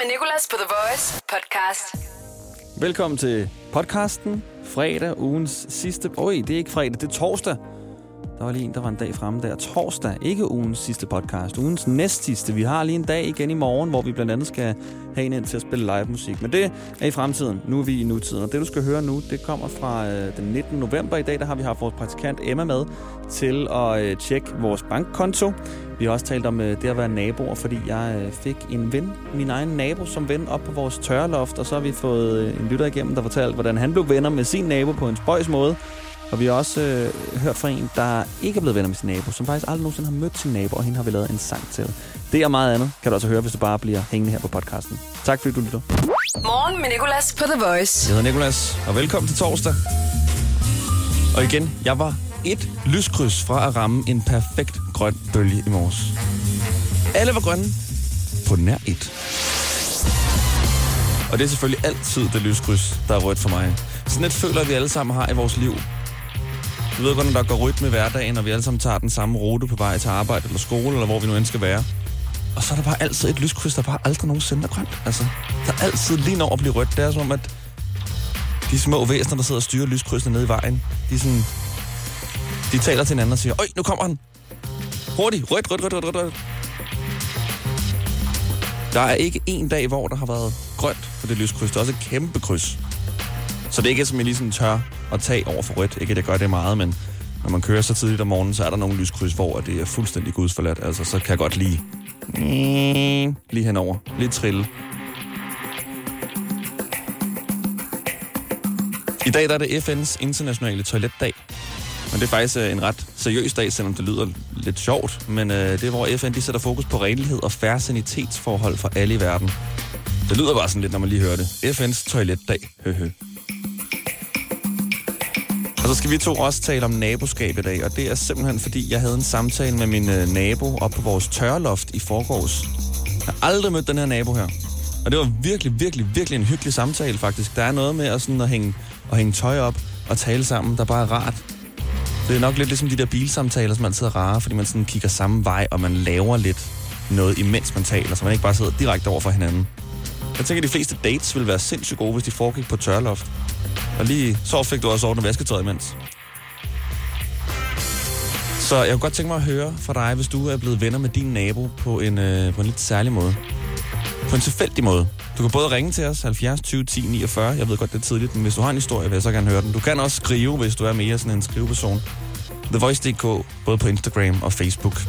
med Nicolas på The Voice podcast. Velkommen til podcasten. Fredag, ugens sidste... Øj, det er ikke fredag, det er torsdag. Der var lige en, der var en dag fremme der. Torsdag, ikke ugens sidste podcast. Ugens næst sidste. Vi har lige en dag igen i morgen, hvor vi blandt andet skal have en ind til at spille live musik. Men det er i fremtiden. Nu er vi i nutiden. Og det, du skal høre nu, det kommer fra øh, den 19. november i dag. Der har vi haft vores praktikant Emma med til at øh, tjekke vores bankkonto. Vi har også talt om øh, det at være naboer, fordi jeg øh, fik en ven, min egen nabo, som ven op på vores tørreloft. Og så har vi fået øh, en lytter igennem, der fortalte, hvordan han blev venner med sin nabo på en spøjs måde. Og vi har også øh, hørt fra en, der ikke er blevet venner med sin nabo, som faktisk aldrig nogensinde har mødt sin nabo, og hende har vi lavet en sang til. Det og meget andet kan du altså høre, hvis du bare bliver hængende her på podcasten. Tak fordi du lytter. Morgen med Nicolas på The Voice. Jeg hedder Nikolas, og velkommen til torsdag. Og igen, jeg var et lyskryds fra at ramme en perfekt grøn bølge i morges. Alle var grønne på nær et. Og det er selvfølgelig altid det lyskryds, der er rødt for mig. Sådan et føler vi alle sammen har i vores liv. Du ved godt, når der går rytme i hverdagen, og vi alle sammen tager den samme rute på vej til arbejde eller skole, eller hvor vi nu end skal være. Og så er der bare altid et lyskryds, der bare aldrig nogensinde er grønt. Altså, der er altid lige når at blive rødt. Det er som om, at de små væsener, der sidder og styrer lyskrydsene nede i vejen, de sådan... De taler til hinanden og siger, Øj, nu kommer han! Hurtigt! Rødt, rødt, rødt, rødt, rødt, rødt. Der er ikke en dag, hvor der har været grønt på det lyskryds. Det er også et kæmpe kryds. Så det er ikke, som jeg lige sådan tør at tage over for rødt. Ikke, at jeg gør det meget, men når man kører så tidligt om morgenen, så er der nogle lyskryds, hvor det er fuldstændig gudsforladt. Altså, så kan jeg godt lige... Lige henover. Lidt trille. I dag der er det FN's internationale toiletdag. Men det er faktisk øh, en ret seriøs dag, selvom det lyder lidt sjovt. Men øh, det er, hvor FN de sætter fokus på renlighed og færre sanitetsforhold for alle i verden. Det lyder bare sådan lidt, når man lige hører det. FN's toiletdag. Høhø. Så skal vi to også tale om naboskab i dag, og det er simpelthen fordi, jeg havde en samtale med min øh, nabo op på vores tørloft i forgårs. Jeg har aldrig mødt den her nabo her. Og det var virkelig, virkelig, virkelig en hyggelig samtale faktisk. Der er noget med at, sådan, at, hænge, at hænge tøj op og tale sammen, der bare er rart. Det er nok lidt ligesom de der bilsamtaler, som altid er rare, fordi man sådan kigger samme vej, og man laver lidt noget, imens man taler, så man ikke bare sidder direkte over for hinanden. Jeg tænker, at de fleste dates ville være sindssygt gode, hvis de foregik på tørloft. Og lige så fik du også ordnet vasketøjet imens. Så jeg kunne godt tænke mig at høre fra dig, hvis du er blevet venner med din nabo på en, øh, på en lidt særlig måde. På en tilfældig måde. Du kan både ringe til os, 70 20 10 49. Jeg ved godt, det er tidligt, men hvis du har en historie, vil jeg så gerne høre den. Du kan også skrive, hvis du er mere sådan en skriveperson. TheVoice.dk, både på Instagram og Facebook.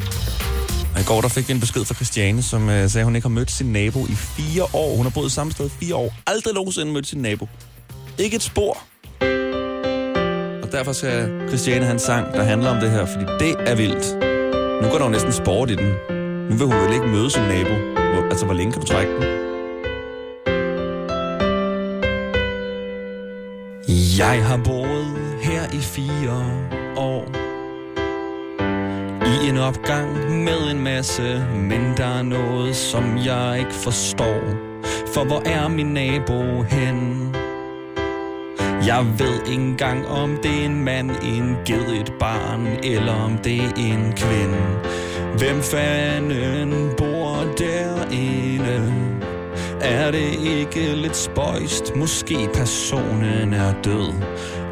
Og I går der fik vi en besked fra Christiane, som øh, sagde, at hun ikke har mødt sin nabo i fire år. Hun har boet samme sted i fire år. Aldrig nogensinde mødt sin nabo. Ikke et spor. Og derfor skal Christiane have en sang, der handler om det her, fordi det er vildt. Nu går der jo næsten sport i den. Nu vil hun vel ikke møde sin nabo. Hvor, altså, hvor længe kan du trække den? Jeg har boet her i fire år I en opgang med en masse Men der er noget, som jeg ikke forstår For hvor er min nabo hen? Jeg ved ikke engang, om det er en mand, en ged, et barn Eller om det er en kvinde Hvem fanden bor derinde? Er det ikke lidt spøjst? Måske personen er død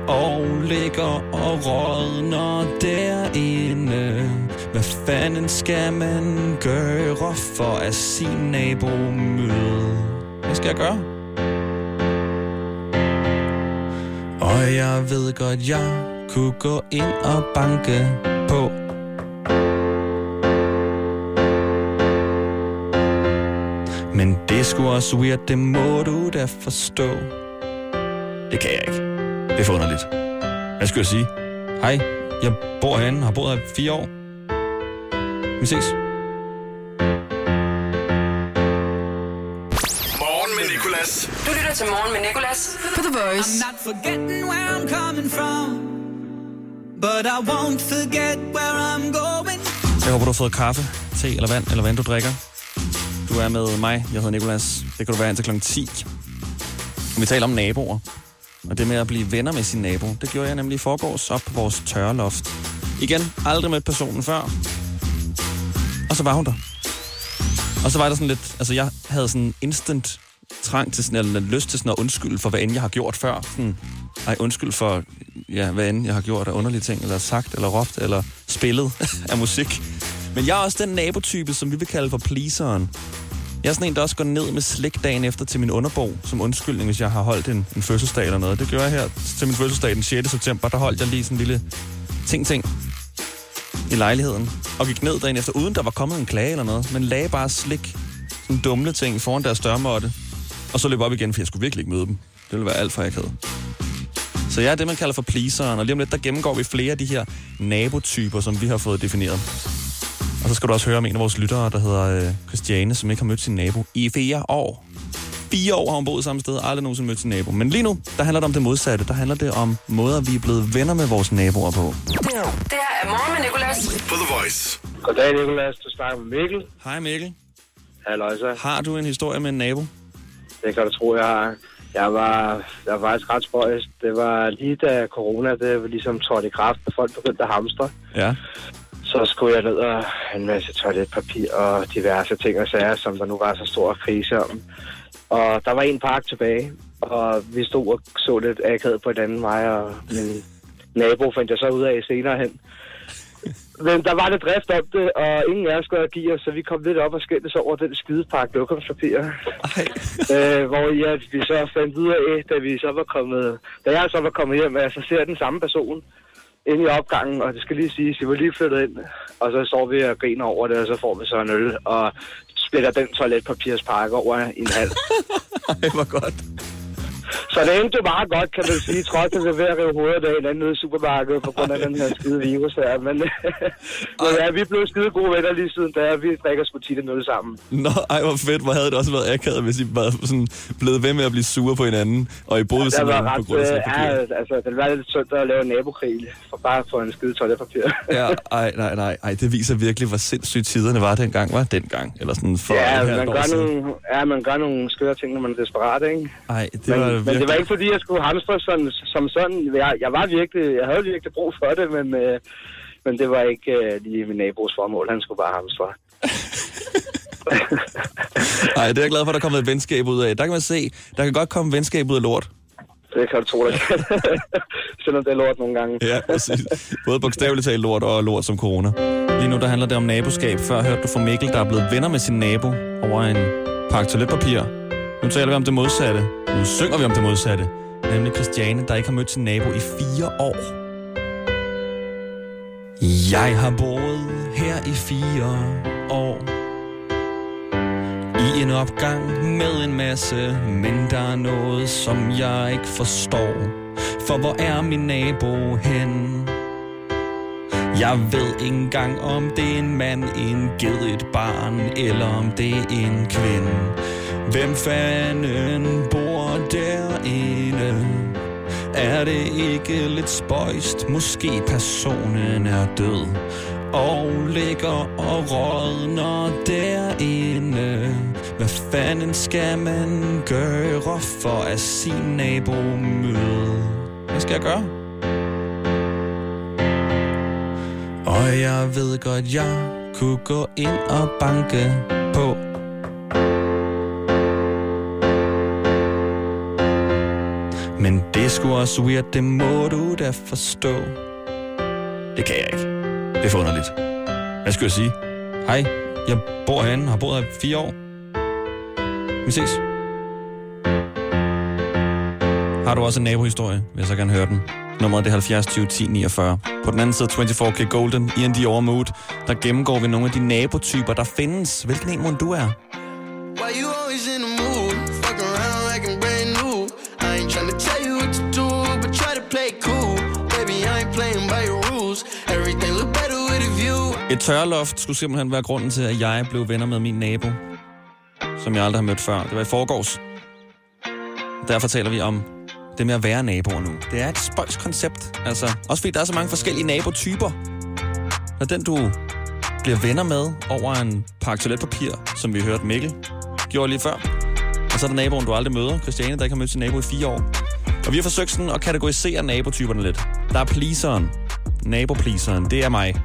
Og ligger og rådner derinde Hvad fanden skal man gøre for at sin nabo møde? Hvad skal jeg gøre? Og jeg ved godt, jeg kunne gå ind og banke på Men det skulle også weird, det må du da forstå. Det kan jeg ikke. Det er for underligt. Hvad skal jeg sige? Hej, jeg bor herinde, har boet her i fire år. Vi ses. Til Morgen med Nicolas på The Voice. I'm not forgetting where I'm coming from, but I won't forget where I'm going. Jeg håber, du har fået kaffe, te eller vand, eller hvad end du drikker. Du er med mig. Jeg hedder Nikolas. Det kan du være indtil kl. 10. Vi taler om naboer. Og det med at blive venner med sin nabo, det gjorde jeg nemlig i forgårs op på vores tørreloft. Igen, aldrig mødt personen før. Og så var hun der. Og så var der sådan lidt, altså jeg havde sådan instant trang til sådan, eller lyst til sådan at undskylde for, hvad end jeg har gjort før. Sådan, ej, undskyld for, ja, hvad end jeg har gjort af underlige ting, eller sagt, eller råbt, eller spillet af musik. Men jeg er også den nabotype, som vi vil kalde for pleaseren. Jeg er sådan en, der også går ned med slik dagen efter til min underbog, som undskyldning, hvis jeg har holdt en, en fødselsdag eller noget. Det gjorde jeg her til min fødselsdag den 6. september. Der holdt jeg lige sådan en lille ting-ting i lejligheden. Og gik ned dagen efter, uden der var kommet en klage eller noget. Men lagde bare slik, sådan dumle ting foran deres dørmåtte. Og så løb op igen, for jeg skulle virkelig ikke møde dem. Det ville være alt for akavet. Så jeg er det, man kalder for pleaseren. Og lige om lidt, der gennemgår vi flere af de her nabotyper, som vi har fået defineret. Og så skal du også høre om en af vores lyttere, der hedder øh, Christiane, som ikke har mødt sin nabo i fire år. Fire år har hun boet samme sted, og aldrig nogensinde mødt sin nabo. Men lige nu, der handler det om det modsatte. Der handler det om måder, vi er blevet venner med vores naboer på. Det her er morgen med Nicolas. På The Voice. Goddag, Nicolas. Du snakker med Mikkel. Hej Mikkel. Halløj, så. Har du en historie med en nabo? Det kan du tro, jeg har. Jeg var, jeg var faktisk ret spøjs. Det var lige da corona, det var ligesom trådte i kraft, og folk begyndte at hamstre. Ja. Så skulle jeg ned og en masse toiletpapir og diverse ting og sager, som der nu var så stor krise om. Og der var en park tilbage, og vi stod og så lidt akavet på den anden vej, og min nabo fandt jeg så ud af senere hen. Men der var lidt drift om det, og ingen af os skulle give os, så vi kom lidt op og skændtes over den skidepakke lokumspapir. Øh, hvor ja, vi så fandt ud af, da vi så var kommet, da jeg så var kommet hjem, at jeg så ser den samme person inde i opgangen, og det skal lige siges, vi var lige flyttet ind, og så står vi og griner over det, og så får vi så en øl, og splitter den toiletpapirspakke over i en halv. Ej, hvor godt. Så det endte meget godt, kan man sige, trods at er ved at rive hovedet af hinanden nede i supermarkedet på grund af den her skide virus her. Men, men ja, vi blev skide gode venner lige siden da, vi drikker sgu tit øl sammen. Nå, ej, hvor fedt. Hvor havde det også været akavet, hvis I var sådan blevet ved med at blive sure på hinanden, og I boede Det sådan på grund af øh, slikpapir. ja, altså, det var lidt sundt at lave nabokrig, for bare for en skide toiletpapir. Ja, ej, nej, nej, ej, det viser virkelig, hvor sindssygt tiderne var dengang, var dengang? Eller sådan for ja, man gør, nogle, ja, man gør nogle skøre ting, når man er desperat, ikke? Ej, det Men, var men virkelig... det var ikke fordi, jeg skulle hamstre sådan, som sådan. Jeg, jeg, var virkelig, jeg havde virkelig brug for det, men, øh, men det var ikke øh, lige min nabos formål. Han skulle bare hamstre. Ej, det er jeg glad for, at der er kommet et venskab ud af. Der kan man se, der kan godt komme venskab ud af lort. Det kan du tro, det kan. Selvom det er lort nogle gange. Ja, præcis. Både bogstaveligt talt lort og lort som corona. Lige nu der handler det om naboskab. Før hørte du fra Mikkel, der er blevet venner med sin nabo over en pakke toiletpapir. Nu taler vi om det modsatte. Nu synger vi om det modsatte. Nemlig Christiane, der ikke har mødt sin nabo i fire år. Jeg har boet her i fire år. I en opgang med en masse, men der er noget, som jeg ikke forstår. For hvor er min nabo hen? Jeg ved ikke engang, om det er en mand, en ged, et barn, eller om det er en kvinde. Hvem fanden bor derinde? Er det ikke lidt spøjst? Måske personen er død og ligger og rådner derinde. Hvad fanden skal man gøre for at sin nabo møde? Hvad skal jeg gøre? Og jeg ved godt, jeg kunne gå ind og banke på. Men det skulle også weird, det må du da forstå. Det kan jeg ikke. Det er for underligt. Hvad skal jeg sige? Hej, jeg bor herinde, har boet her i fire år. Vi ses. Har du også en nabohistorie, vil jeg så gerne høre den. Nummeret det er 70 20 10 49. På den anden side 24K Golden, i en Dior Mood, der gennemgår vi nogle af de nabotyper, der findes. Hvilken en må du er? Et tørloft skulle simpelthen være grunden til, at jeg blev venner med min nabo, som jeg aldrig har mødt før. Det var i forgårs. Derfor taler vi om det med at være naboer nu. Det er et spøjs koncept. Altså, også fordi der er så mange forskellige nabotyper. Når den, du bliver venner med over en pakke toiletpapir, som vi hørte Mikkel gjorde lige før. Og så er der naboen, du aldrig møder, Christiane, der ikke har mødt sin nabo i fire år. Og vi har forsøgt sådan at kategorisere nabotyperne lidt. Der er pleaseren. Nabopleaseren, det er mig.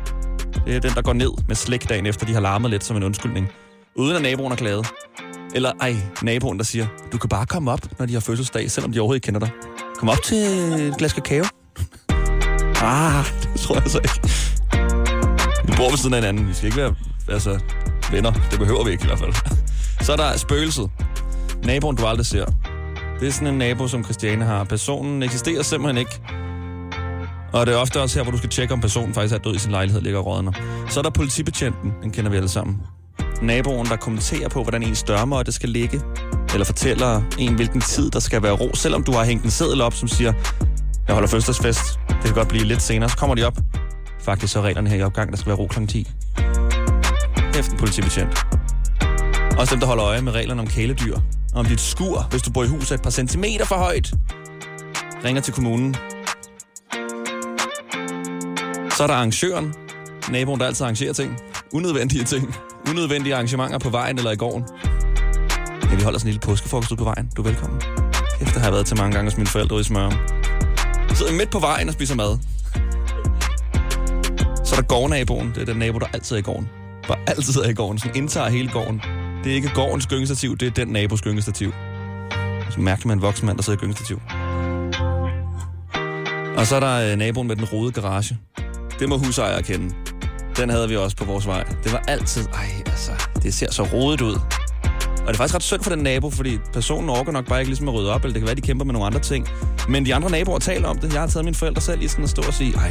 Det er den, der går ned med slik dagen efter, de har larmet lidt som en undskyldning. uden at naboen er klaget. Eller ej, naboen, der siger, du kan bare komme op, når de har fødselsdag, selvom de overhovedet ikke kender dig. Kom op til et glas kakao. ah, det tror jeg så ikke. Vi bor ved siden af hinanden. Vi skal ikke være altså, venner. Det behøver vi ikke i hvert fald. Så er der spøgelset. Naboen, du aldrig ser. Det er sådan en nabo, som Christiane har. Personen eksisterer simpelthen ikke. Og det er ofte også her, hvor du skal tjekke, om personen faktisk er død i sin lejlighed, ligger og rådner. Så er der politibetjenten, den kender vi alle sammen. Naboen, der kommenterer på, hvordan ens dørmåtte skal ligge. Eller fortæller en, hvilken tid der skal være ro, selvom du har hængt en seddel op, som siger, jeg holder fødselsdagsfest. Det kan godt blive lidt senere. Så kommer de op. Faktisk så er reglerne her i opgang, der skal være ro kl. 10. Efter politibetjent. Også dem, der holder øje med reglerne om kæledyr. Og om dit skur, hvis du bor i huset et par centimeter for højt. Ringer til kommunen. Så er der arrangøren. Naboen, der altid arrangerer ting. Unødvendige ting. Unødvendige arrangementer på vejen eller i gården. Ja, vi holder sådan en lille påskefrokost ud på vejen. Du er velkommen. Efter har jeg været til mange gange hos mine forældre ude i Smørum. Så sidder midt på vejen og spiser mad. Så er der gårdnaboen. Det er den nabo, der altid er i gården. Bare altid er i gården. Sådan indtager hele gården. Det er ikke gårdens gyngestativ, det er den nabos gyngestativ. Så mærker man en voksen mand, der sidder i gyngestativ. Og så er der øh, naboen med den røde garage. Det må husejere kende. Den havde vi også på vores vej. Det var altid, ej altså, det ser så rodet ud. Og det er faktisk ret synd for den nabo, fordi personen orker nok bare ikke ligesom at rydde op, eller det kan være, de kæmper med nogle andre ting. Men de andre naboer taler om det. Jeg har taget mine forældre selv i sådan at stå og sige, ej,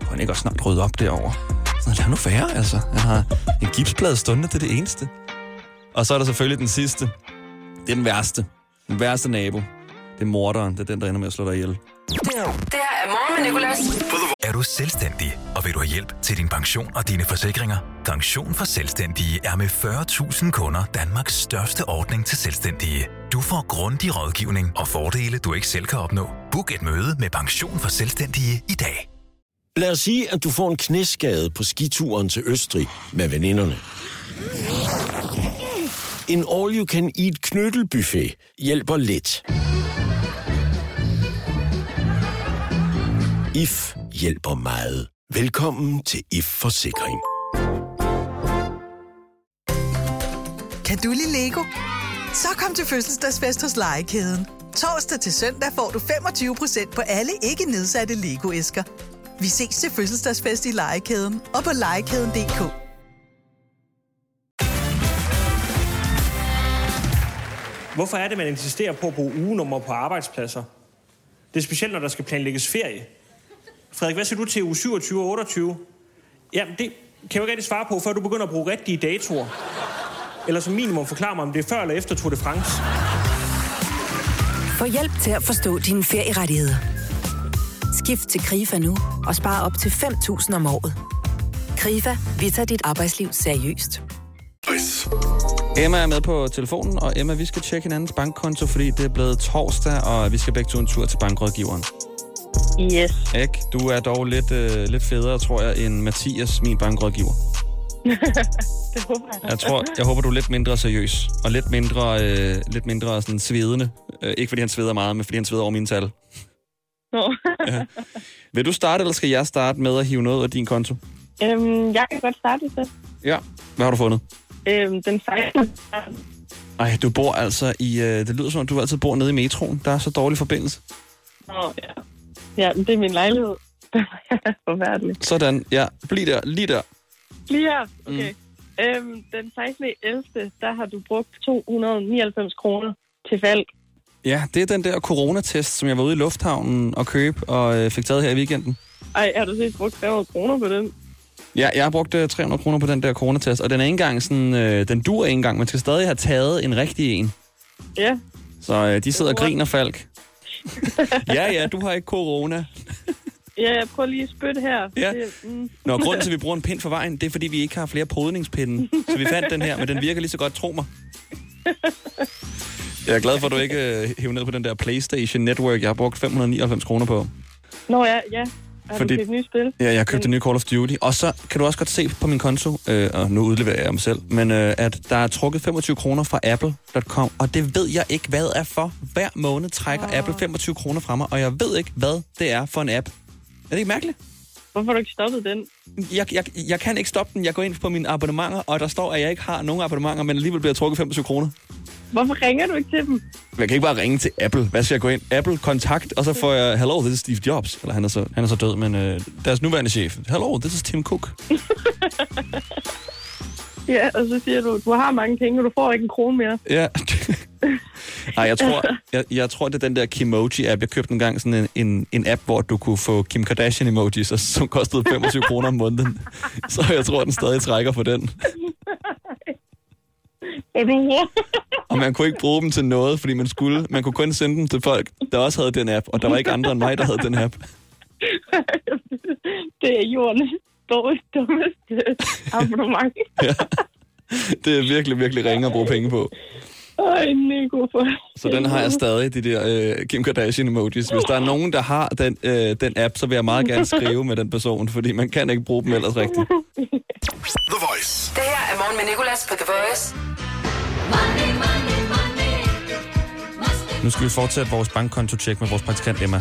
kunne han ikke også snart rydde op derovre? Så lad nu færre, altså. Jeg har en gipsplade stående, det er det eneste. Og så er der selvfølgelig den sidste. Det er den værste. Den værste nabo. Det er morderen. Det er den, der ender med at slå dig ihjel. Det her er morgen med Nicolas. Er du selvstændig, og vil du have hjælp til din pension og dine forsikringer? Pension for Selvstændige er med 40.000 kunder Danmarks største ordning til selvstændige. Du får grundig rådgivning og fordele, du ikke selv kan opnå. Book et møde med Pension for Selvstændige i dag. Lad os sige, at du får en knæskade på skituren til Østrig med veninderne. En all-you-can-eat knyttelbuffet hjælper lidt. IF hjælper meget. Velkommen til IF Forsikring. Kan du lide Lego? Så kom til fødselsdagsfest hos Legekæden. Torsdag til søndag får du 25% på alle ikke nedsatte Lego-æsker. Vi ses til fødselsdagsfest i Legekæden og på legekæden.dk. Hvorfor er det, man insisterer på at bruge ugenummer på arbejdspladser? Det er specielt, når der skal planlægges ferie. Frederik, hvad siger du til uge 27 og 28? Jamen, det kan jeg jo ikke rigtig svare på, før du begynder at bruge rigtige datoer. Eller som minimum forklare mig, om det er før eller efter Tour de France. Få hjælp til at forstå dine ferierettigheder. Skift til KRIFA nu og spar op til 5.000 om året. KRIFA, vi tager dit arbejdsliv seriøst. Emma er med på telefonen, og Emma, vi skal tjekke hinandens bankkonto, fordi det er blevet torsdag, og vi skal begge to en tur til bankrådgiveren. Yes. Ikke? Du er dog lidt, øh, lidt federe, tror jeg, end Mathias, min bankrådgiver. det håber jeg. Jeg tror, jeg håber, du er lidt mindre seriøs, og lidt mindre, øh, lidt mindre sådan svedende. Øh, ikke fordi han sveder meget, men fordi han sveder over mine tal. Nå. Ja. Vil du starte, eller skal jeg starte med at hive noget af din konto? øhm, jeg kan godt starte så. Ja. Hvad har du fundet? Øhm, den 16. Ej, du bor altså i... Øh, det lyder som om, du altid bor nede i metroen. Der er så dårlig forbindelse. Nå, ja. Ja, men det er min lejlighed. Forfærdeligt. Sådan, ja. Bliv der, lige der. Lige her, okay. Mm. Øhm, den 16. 11. der har du brugt 299 kroner til Falk. Ja, det er den der coronatest, som jeg var ude i lufthavnen og købe og øh, fik taget her i weekenden. Ej, har du set brugt 300 kroner på den? Ja, jeg har brugt øh, 300 kroner på den der coronatest, og den er ikke engang sådan, øh, den dur ikke engang. Man skal stadig have taget en rigtig en. Ja. Så øh, de sidder og griner, Falk. ja, ja, du har ikke corona. Ja, jeg prøver lige at spytte her. Ja. Det, mm. Nå, grunden til, at vi bruger en pind for vejen, det er, fordi vi ikke har flere podningspinde. Så vi fandt den her, men den virker lige så godt, tro mig. Jeg er glad for, at du ikke øh, hæver ned på den der PlayStation Network, jeg har brugt 599 kroner på. Nå ja, ja. Har Fordi- du et nyt spil? Ja, jeg har købt det nye Call of Duty. Og så kan du også godt se på min konto, øh, og nu udleverer jeg mig selv, men øh, at der er trukket 25 kroner fra Apple.com, og det ved jeg ikke, hvad er for. Hver måned trækker oh. Apple 25 kroner fra mig, og jeg ved ikke, hvad det er for en app. Er det ikke mærkeligt? Hvorfor har du ikke stoppet den? Jeg, jeg, jeg kan ikke stoppe den. Jeg går ind på mine abonnementer, og der står, at jeg ikke har nogen abonnementer, men alligevel bliver jeg trukket 25 kroner. Hvorfor ringer du ikke til dem? Jeg kan ikke bare ringe til Apple. Hvad skal jeg gå ind? Apple, kontakt, og så får jeg, hello, this is Steve Jobs. Eller han er så, han er så død, men øh, deres nuværende chef. Hello, this is Tim Cook. Ja, og så siger du, du har mange penge, og du får ikke en krone mere. Ja. Nej, jeg tror, jeg, jeg tror, det er den der Kimoji-app. Jeg købte en gang sådan en, en, en app, hvor du kunne få Kim Kardashian-emojis, og som kostede 25 kroner om måneden. Så jeg tror, den stadig trækker på den. Og man kunne ikke bruge dem til noget, fordi man skulle. Man kunne kun sende dem til folk, der også havde den app. Og der var ikke andre end mig, der havde den app. Det er jordens dårligste, dummeste abonnement. Ja. Det er virkelig, virkelig ringe at bruge penge på. Ej, Nico, for... Så den har jeg stadig, de der øh, Kim Kardashian emojis. Hvis der er nogen, der har den, øh, den app, så vil jeg meget gerne skrive med den person, fordi man kan ikke bruge dem ellers rigtigt. The Voice. Det her er morgen med Nicolas på The Voice. Nu skal vi fortsætte vores bankkonto-tjek med vores praktikant Emma.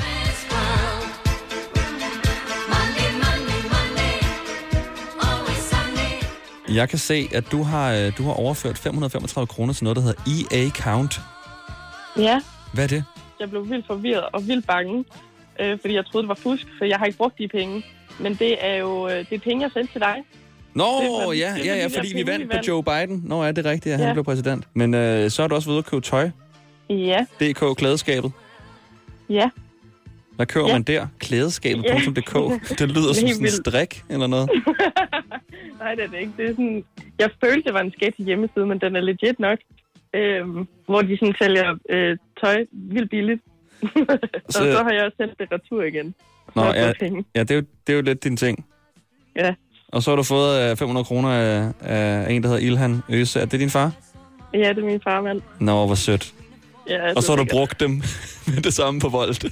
Jeg kan se, at du har, øh, du har overført 535 kroner til noget, der hedder EA Count. Ja, Hvad er det? jeg blev vildt forvirret og vildt bange, øh, fordi jeg troede, det var fusk, for jeg har ikke brugt de penge. Men det er jo øh, det er penge, jeg sendte til dig. Nå, Det er for- ja, det ja, ja, fordi vi vandt på. Joe Biden. Nå, er det rigtigt, at han Ja. blev præsident. Men øh, så er du også ved at købe tøj. Ja, DK Klædeskabet. ja. Hvad køber Ja. man der? Klædeskabet.dk. Ja. Det lyder som sådan en strik eller noget. Nej, det er det ikke. Det er sådan, jeg følte, det var en sketchy hjemmeside, men den er legit nok. Øhm, hvor de sådan sælger øh, tøj vildt billigt. og Så- så, har jeg også sendt det retur igen. Nå, ja, ja det, er jo, det er jo lidt din ting. Ja. Og så har du fået øh, 500 kroner af, af en, der hedder Ilhan Øse. Er det din far? ja, det er min farmand. Nå, hvor sødt. Ja, Og så har du brugt dem med det samme på Volt.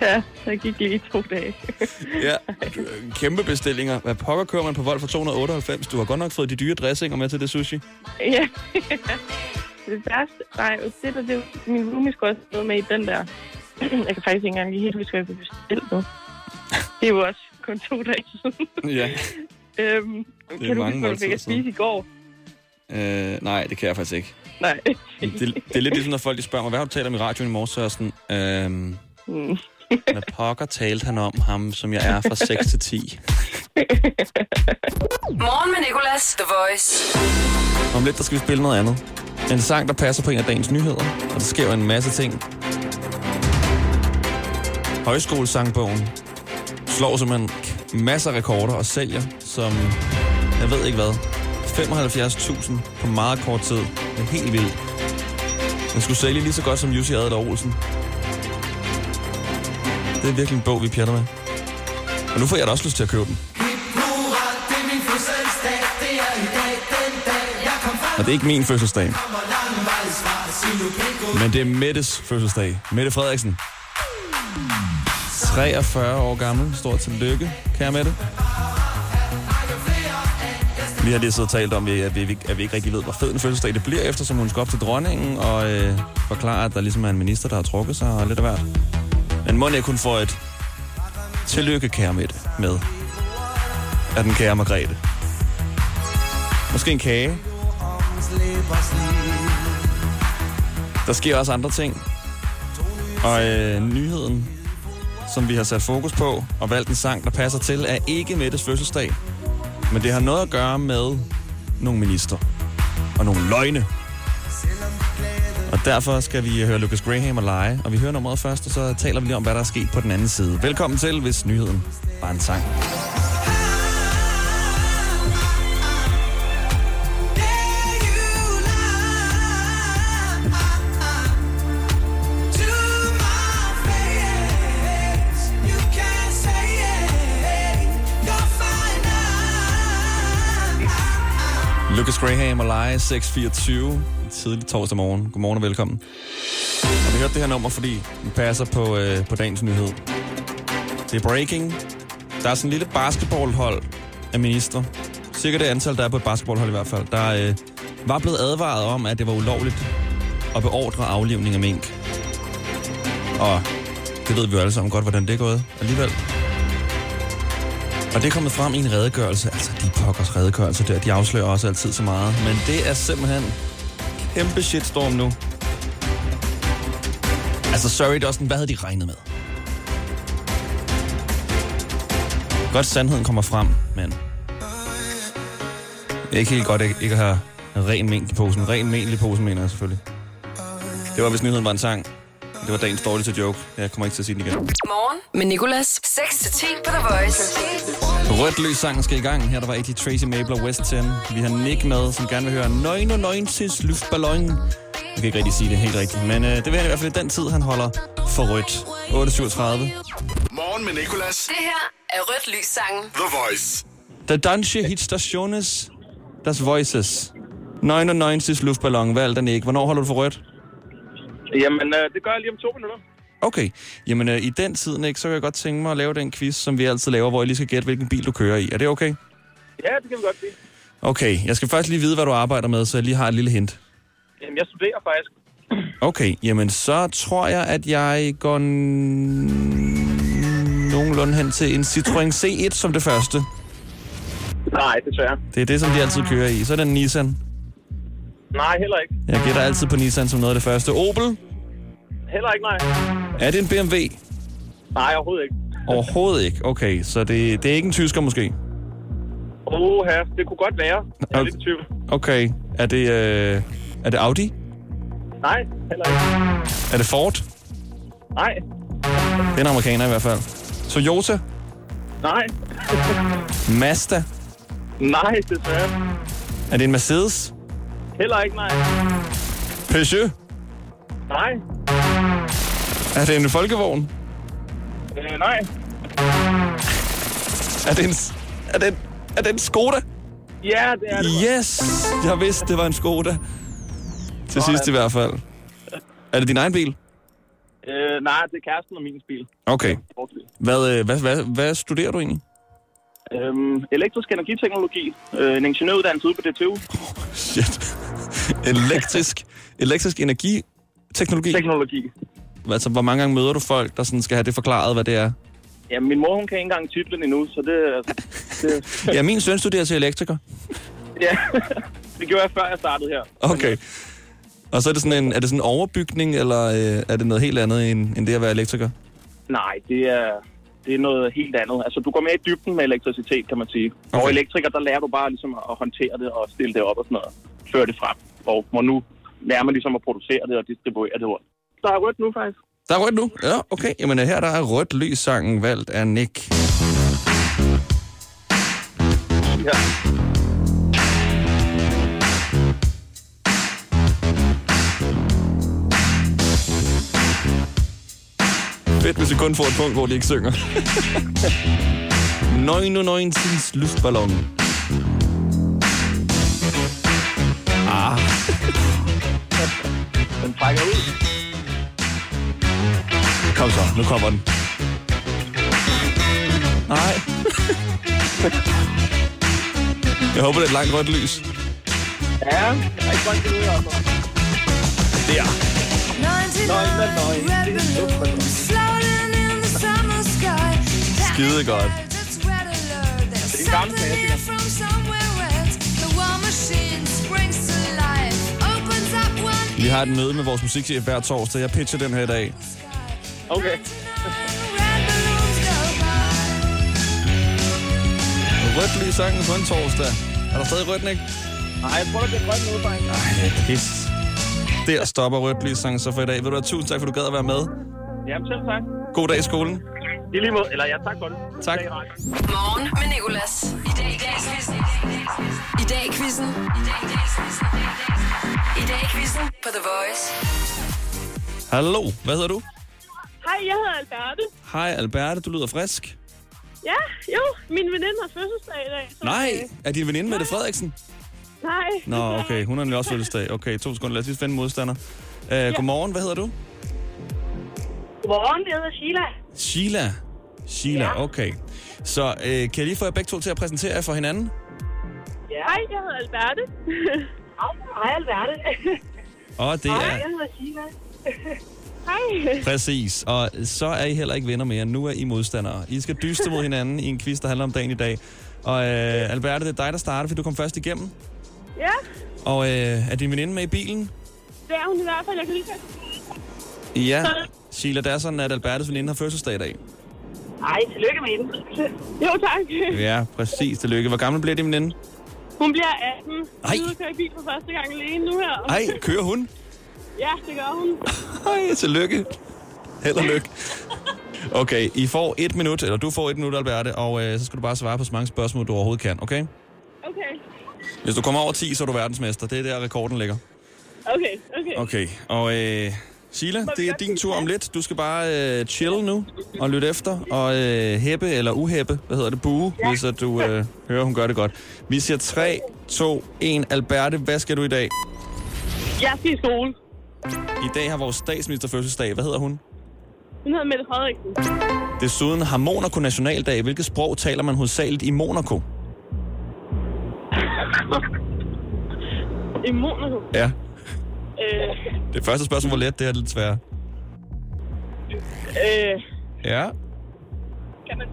Ja, der gik lige to dage. Ja, kæmpe bestillinger. Hvad pokker kører man på Volt for 298? Du har godt nok fået de dyre dressinger med til det sushi. ja. det værste, nej, det der, det min roomie skulle også noget med i den der. jeg kan faktisk ikke engang lige helt huske, hvad jeg kunne bestille nu. Det er jo også kun to dage siden. Ja. øhm, er kan du huske, hvad jeg fik at spise i går? Øh, nej, det kan jeg faktisk ikke. Nej. Det, det er lidt ligesom, når folk de spørger mig, hvad har du talt om i radioen i morges? Sådan, øhm, Mm. hvad pokker talte han om ham, som jeg er fra 6 til 10? Morgen med Nicolas, The Voice. Om lidt, der skal vi spille noget andet. En sang, der passer på en af dagens nyheder, og der sker jo en masse ting. Højskolesangbogen slår simpelthen masser af rekorder og sælger som, jeg ved ikke hvad, 75.000 på meget kort tid. Det er helt vildt. Den skulle sælge lige så godt som Jussi Adler Olsen. Det er virkelig en bog, vi pjatter med. Og nu får jeg da også lyst til at købe den. Og det er ikke min fødselsdag. Men det er Mettes fødselsdag. Mette Frederiksen. 43 år gammel. Stort tillykke, kære Mette. Vi har lige siddet og talt om, at vi, at vi ikke rigtig ved, hvor fed en fødselsdag det bliver, eftersom hun skal op til dronningen og øh, forklare, at der ligesom er en minister, der har trukket sig og lidt af hvert. Men må ikke kun få et tillykke, kære Mette, med af den kære Margrethe. Måske en kage. Der sker også andre ting. Og øh, nyheden, som vi har sat fokus på og valgt en sang, der passer til, er ikke Mettes fødselsdag. Men det har noget at gøre med nogle minister og nogle løgne. Derfor skal vi høre Lucas Graham og lege. Og vi hører nummeret først, og så taler vi lige om, hvad der er sket på den anden side. Velkommen til, hvis nyheden var en sang. Lucas Graham og Lege 624 tidlig torsdag morgen. Godmorgen og velkommen. Og vi hørte det her nummer, fordi det passer på, øh, på dagens nyhed. Det er breaking. Der er sådan en lille basketballhold af minister. Cirka det antal, der er på et basketballhold i hvert fald. Der øh, var blevet advaret om, at det var ulovligt at beordre aflivning af mink. Og Det ved vi jo alle sammen godt, hvordan det er gået alligevel. Og det er kommet frem i en redegørelse. Altså, de pokkers redegørelser der, de afslører også altid så meget. Men det er simpelthen kæmpe shitstorm nu. Altså, sorry, Dustin, hvad havde de regnet med? Godt, sandheden kommer frem, men... Det er ikke helt godt ikke, at have ren mængde i posen. Ren mængde i posen, mener jeg selvfølgelig. Det var, hvis nyheden var en sang. Det var dagens dårligste joke. Jeg kommer ikke til at sige den igen. Morgen med Nicolas. 6-10 på The Voice. Rødt løs sangen skal i gang. Her der var ikke Tracy Mabel og West 10. Vi har Nick med, som gerne vil høre 99 luftballon. Jeg kan ikke rigtig sige det helt rigtigt, men øh, det vil han i hvert fald i den tid, han holder for rødt. 8.37. Morgen med Nicolas. Det her er Rødt Lys sangen. The Voice. Der Dansche Hitstationes, das Voices. 99 luftballon, valg den ikke. Hvornår holder du for rødt? Jamen, øh, det gør jeg lige om to minutter. Okay, jamen øh, i den tid, Nick, så vil jeg godt tænke mig at lave den quiz, som vi altid laver, hvor jeg lige skal gætte, hvilken bil du kører i. Er det okay? Ja, det kan vi godt sige. Okay, jeg skal først lige vide, hvad du arbejder med, så jeg lige har et lille hint. Jamen, jeg studerer faktisk. Okay, jamen så tror jeg, at jeg går nogenlunde hen til en Citroën C1 som det første. Nej, desværre. Det er det, som de altid kører i. Så er det en Nissan. Nej, heller ikke. Jeg gætter altid på Nissan som noget af det første. Opel? Heller ikke, nej. Er det en BMW? Nej, overhovedet ikke. Overhovedet ikke. Okay, så det, det er ikke en tysker måske? Åh, her. Det kunne godt være. Jeg er lidt i tvivl. Okay, er det, øh, er det Audi? Nej, heller ikke. Er det Ford? Nej, Det er en amerikaner i hvert fald. Toyota? nej, Mazda? nej, desværre. Er det en Mercedes? Heller ikke, nej. Peugeot? Nej, Er det en folkevogn? øh, nej. Er det en, er det en, er det en Skoda? Ja, det er det. Yes! Jeg vidste, det var en Skoda. Til sidst i hvert fald. Er det din egen bil? Øh, nej, det er kæresten og min bil. Okay. Hvad, øh, hvad, hvad, hvad studerer du egentlig? Øhm, elektrisk energiteknologi. Øh, en ingeniøruddannelse ude på DTU. Shit. Elektrisk, elektrisk energiteknologi? Teknologi. Altså, hvor mange gange møder du folk, der sådan skal have det forklaret, hvad det er? Ja, min mor, hun kan ikke engang titlen endnu, så det... det Ja, min søn studerer til elektriker. ja, det gjorde jeg før jeg startede her. Okay. Og så er det sådan en, er det sådan en overbygning, eller øh, er det noget helt andet end, end det at være elektriker? Nej, det er, det er noget helt andet. Altså, du går mere i dybden med elektricitet, kan man sige. Okay. Og elektriker, der lærer du bare ligesom at håndtere det og stille det op og sådan noget. Føre det frem. Og hvor nu lærer man ligesom at producere det og distribuere det rundt. Der er rødt nu, faktisk. Der er rødt nu? Ja, okay. Jamen her der er rødt lys sangen valgt af Nick. Ja. Fedt, hvis vi kun får et punkt, hvor de ikke synger. 99 luftballon. Den trækker ud. Kom så, nu kommer den. Nej. Jeg håber, det er et langt rødt lys. Ja, jeg er ikke godt ud altså. Der. Skide godt. Det er en gammel klassiker. Vi har et møde med vores musikchef hver torsdag. Jeg pitcher den her i dag. Okay. Rødt lys sangen på en torsdag. Er der stadig rødt, ikke? Nej, jeg tror, der bliver grønt nu, faktisk. Ej, det er pis. Der stopper rødt lys sangen så for i dag. Ved du hvad, tusind tak, for du gad at være med. Jamen, selv tak. God dag i skolen. I lige måde. Eller ja, tak for det. Tak. Er. Morgen med Nicolas. I dag i dag i quizzen. I dag i quizzen. I dag i quizzen på The Voice. Hallo, hvad hedder du? Hej, jeg hedder Alberte. Hej Alberte, du lyder frisk. Ja, jo, min veninde har fødselsdag i dag. Så, Nej, er din veninde Mette Frederiksen? Nej. Nå, okay, hun har nemlig også fødselsdag. Okay, to sekunder, lad os lige finde modstander. Uh, Godmorgen, hvad hedder du? Godmorgen, jeg hedder Sheila. Sheila. Sheila, Ja. okay. Så uh, kan jeg lige få jer begge to til at præsentere jer for hinanden? Ja. Hej, jeg hedder Alberte. Hej, Alberte. Og det Hej, er... jeg hedder Sheila. Hej. Præcis. Og så er I heller ikke venner mere. Nu er I modstandere. I skal dyste mod hinanden i en quiz, der handler om dagen i dag. Og øh, Alberte, det er dig, der starter, fordi du kom først igennem. Ja, Og øh, er din veninde med i bilen? det er hun i hvert fald. Jeg kan lige tage... Ja. Sheila, det er sådan, at Albertes veninde har fødselsdag i dag. Ej, tillykke med hende. Jo, tak. Ja, præcis. Tillykke. Hvor gammel bliver din veninde? Hun bliver 18. Ej. Hun er ude at køre i bil for første gang alene nu her. Ej, kører hun? Ja, det gør hun. Ej, tillykke. Held og lykke. Okay, I får et minut, eller du får et minut, Alberte, og øh, så skal du bare svare på så mange spørgsmål, du overhovedet kan, okay? Okay. Hvis du kommer over 10, så er du verdensmester. Det er der, rekorden ligger. Okay, okay. Okay, og øh, Sheila, det er din tur om lidt. Du skal bare øh, chill nu og lytte efter, og øh, hæppe eller uhæppe, hvad hedder det, bue, ja. hvis at du øh, hører, hun gør det godt. Vi siger 3, 2, 1. Alberte, hvad skal du i dag? Jeg skal i skole. I dag har vores statsminister fødselsdag. Hvad hedder hun? Hun hedder Mette Frederiksen. Desuden har Monaco nationaldag. Hvilket sprog taler man hovedsageligt i Monaco? I Monaco. Ja. Øh, Det første spørgsmål var let, det er lidt svært. øh, Ja. kan man,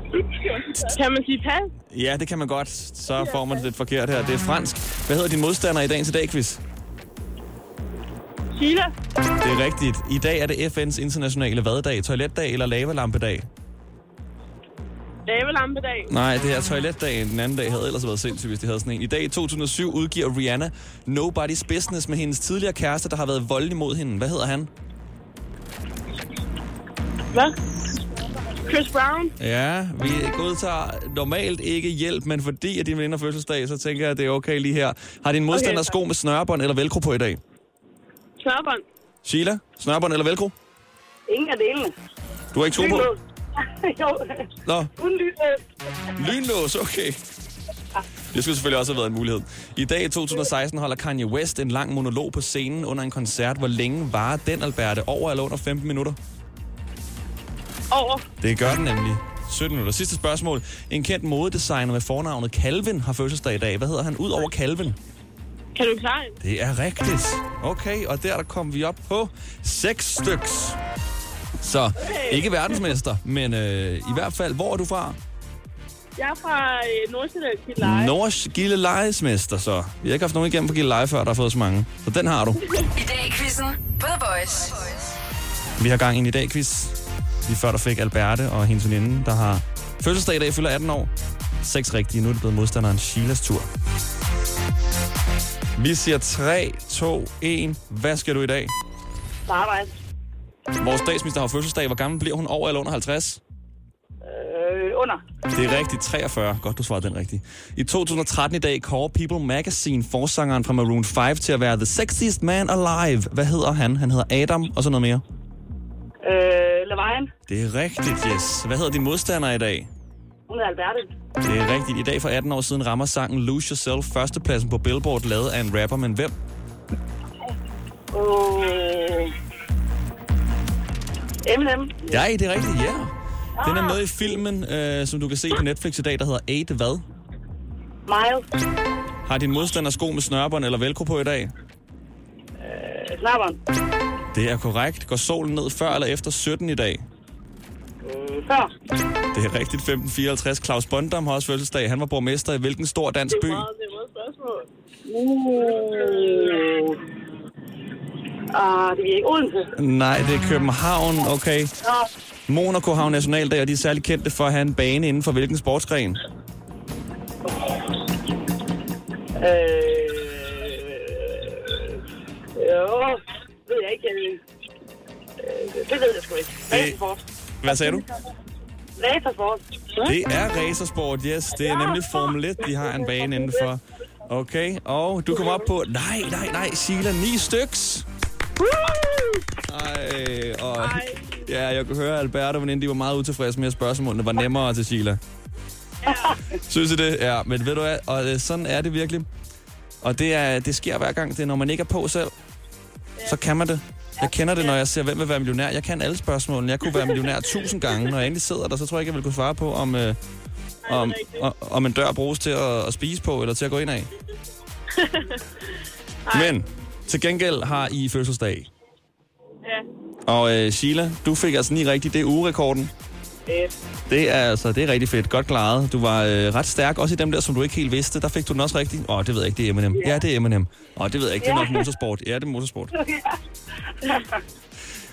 kan man sige pas? Ja, det kan man godt. Så får man det lidt forkert her. Det er fransk. Hvad hedder din modstander i dagens i dag, quiz? Sheila? Det er rigtigt. I dag er det FN's internationale vaddag, toiletdag eller lavalampedag? Lavelampedag. Nej, det er toiletdag. Den anden dag havde ellers været sindssygt, hvis de havde sådan en. I dag i 2007 udgiver Rihanna Nobody's Business med hendes tidligere kæreste, der har været voldelig mod hende. Hvad hedder han? Hvad? Chris Brown? Ja, vi godtager normalt ikke hjælp, men fordi at din veninde har fødselsdag, så tænker jeg, at det er okay lige her. Har din modstander Okay, sko med snørebånd eller velcro på i dag? Snørbånd? Sheila, snørebånd eller velcro? Ingen af delene. Du har ikke sko på? Jo. Nå, Uden lynlås. lynlås, okay. Det skulle selvfølgelig også have været en mulighed. I dag i 2016 holder Kanye West en lang monolog på scenen under en koncert. Hvor længe varer den, Alberte? Over eller under 15 minutter? Over. Det gør den nemlig. 17 minutter. Sidste spørgsmål. En kendt modedesigner med fornavnet Calvin har fødselsdag i dag. Hvad hedder han ud over Calvin? Kan du klare en? Det er rigtigt. Okay, og der, der kom vi op på 6 styks. Så ikke verdensmester, men øh, i hvert fald, hvor er du fra? Jeg er fra øh, Nordsjælland til Leje. Norsk Gille Lejesmester, så. Vi har ikke haft nogen igennem på Gille Leje før, der har fået så mange. Så den har du. I dag i quizzen på The Voice. Vi har gang i en i dag quiz. Lige før der fik Alberte og hendes veninde, der har fødselsdag i dag, fylder 18 år. Seks rigtige. Nu er det blevet modstanderen Sheilas tur. Vi siger 3, 2, 1. Hvad skal du i dag? Arbejde. Vores statsminister har fødselsdag. Hvor gammel bliver hun? Over eller under 50? Øh, under. Det er rigtigt. 43. Godt, du svarede den rigtigt. I 2013 i dag kårer People Magazine forsangeren fra Maroon 5 til at være the sexiest man alive. Hvad hedder han? Han hedder Adam, og så noget mere. Øh, Levejen. Det er rigtigt, yes. Hvad hedder din modstander i dag? Hun er Alberte. Det er rigtigt. I dag for 18 år siden rammer sangen Lose Yourself førstepladsen på Billboard, lavet af en rapper, men hvem? Øh, Eminem. Ja, det er rigtigt, ja. Den er med i filmen, øh, som du kan se på Netflix i dag, der hedder 8 hvad? Miles. Har din modstander sko med snørbånd eller velcro på i dag? Øh, Snapperen. Det er korrekt. Går solen ned før eller efter 17 i dag? Øh, før. Det er rigtigt. 1554. Claus Bondam har også fødselsdag. Han var borgmester i hvilken stor dansk by? Det er meget, det er meget spørgsmål. Uh. Ah, det er ikke Odense. Nej, det er København. Okay. Nå, Monaco har jo nationaldag, og de er særlig kendte for at have en bane inden for hvilken sportsgren? øh, jo, ved jeg ikke. Øh, det ved jeg sgu ikke. Racersport. Hvad sagde du? Racersport. Det er racersport, yes. Det er nemlig Formel 1, de har en bane indenfor. Okay, og du kommer op på... Nej, nej, nej, Sheila, ni styks. Ej, og... Ja, jeg kunne høre, at Albert og veninden, de var meget utilfredse med, at spørgsmålene var nemmere til Sheila. Synes I det? Ja, men ved du hvad, og øh, sådan er det virkelig. Og det, er, det sker hver gang, det er, når man ikke er på selv, så kan man det. Jeg kender det, når jeg ser, hvem vil være millionær. Jeg kan alle spørgsmålene. Jeg kunne være millionær tusind gange. Når jeg endelig sidder der, så tror jeg ikke, jeg vil kunne svare på, om, øh, om, om, om en dør bruges til at, at spise på, eller til at gå ind af. Men til gengæld har I fødselsdag. Ja. Og øh, Sheila, du fik altså ni rigtigt. Det er ugerekorden. Det er altså det er rigtig fedt. Godt klaret. Du var øh, ret stærk. Også i dem der, som du ikke helt vidste. Der fik du den også rigtigt. Åh, det ved jeg ikke. Det er Eminem. Ja, det er Eminem. Åh, det ved jeg ikke. Det er nok motorsport. Ja, det er motorsport.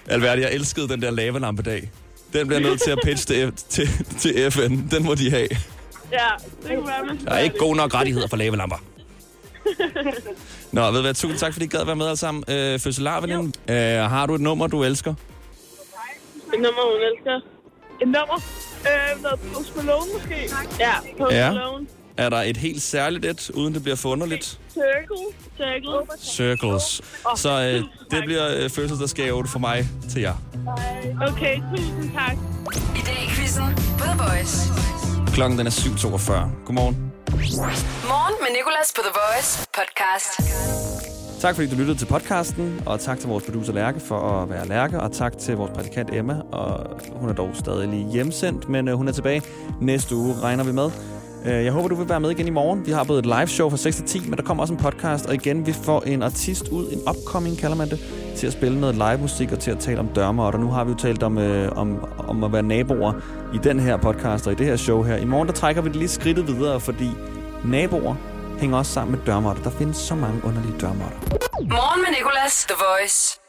Albert, jeg elskede den der lavalampedag. Den bliver nødt til at pitche til, til, til FN. Den må de have. Ja, det kunne være, Der er ikke gode nok rettigheder for lavalamper. Nå, ved du hvad, tusind tak, fordi I gad at være med alle sammen. Øh, Fødselarveninde, øh, har du et nummer, du elsker? Et nummer, hun elsker. Et nummer? Øh, noget Post Malone måske? Ja, Post Ja. Malone. Er der et helt særligt et, uden det bliver for underligt? Circle. Circle. Circles. Så øh, det bliver øh, fødselsdagsgave for mig til jer. Okay, tusind tak. I dag i quizzen på The Voice. Klokken den er 7.42. Godmorgen. Morgen med Nicolas på The Voice podcast. Tak fordi du lyttede til podcasten, og tak til vores producer Lærke for at være Lærke, og tak til vores praktikant Emma, og hun er dog stadig lige hjemsendt, men øh, hun er tilbage næste uge, regner vi med. Øh, jeg håber, du vil være med igen i morgen. Vi har både et live show fra 6 til 10, men der kommer også en podcast, og igen, vi får en artist ud, en upcoming kalder man det, til at spille noget live musik og til at tale om dørmåtter. Nu har vi jo talt om, øh, om, om at være naboer i den her podcast og i det her show her. I morgen, der trækker vi det lige skridtet videre, fordi naboer hænger også sammen med dørmåtter. Der findes så mange underlige dørmåtter. Morgen med Nicolas, The Voice.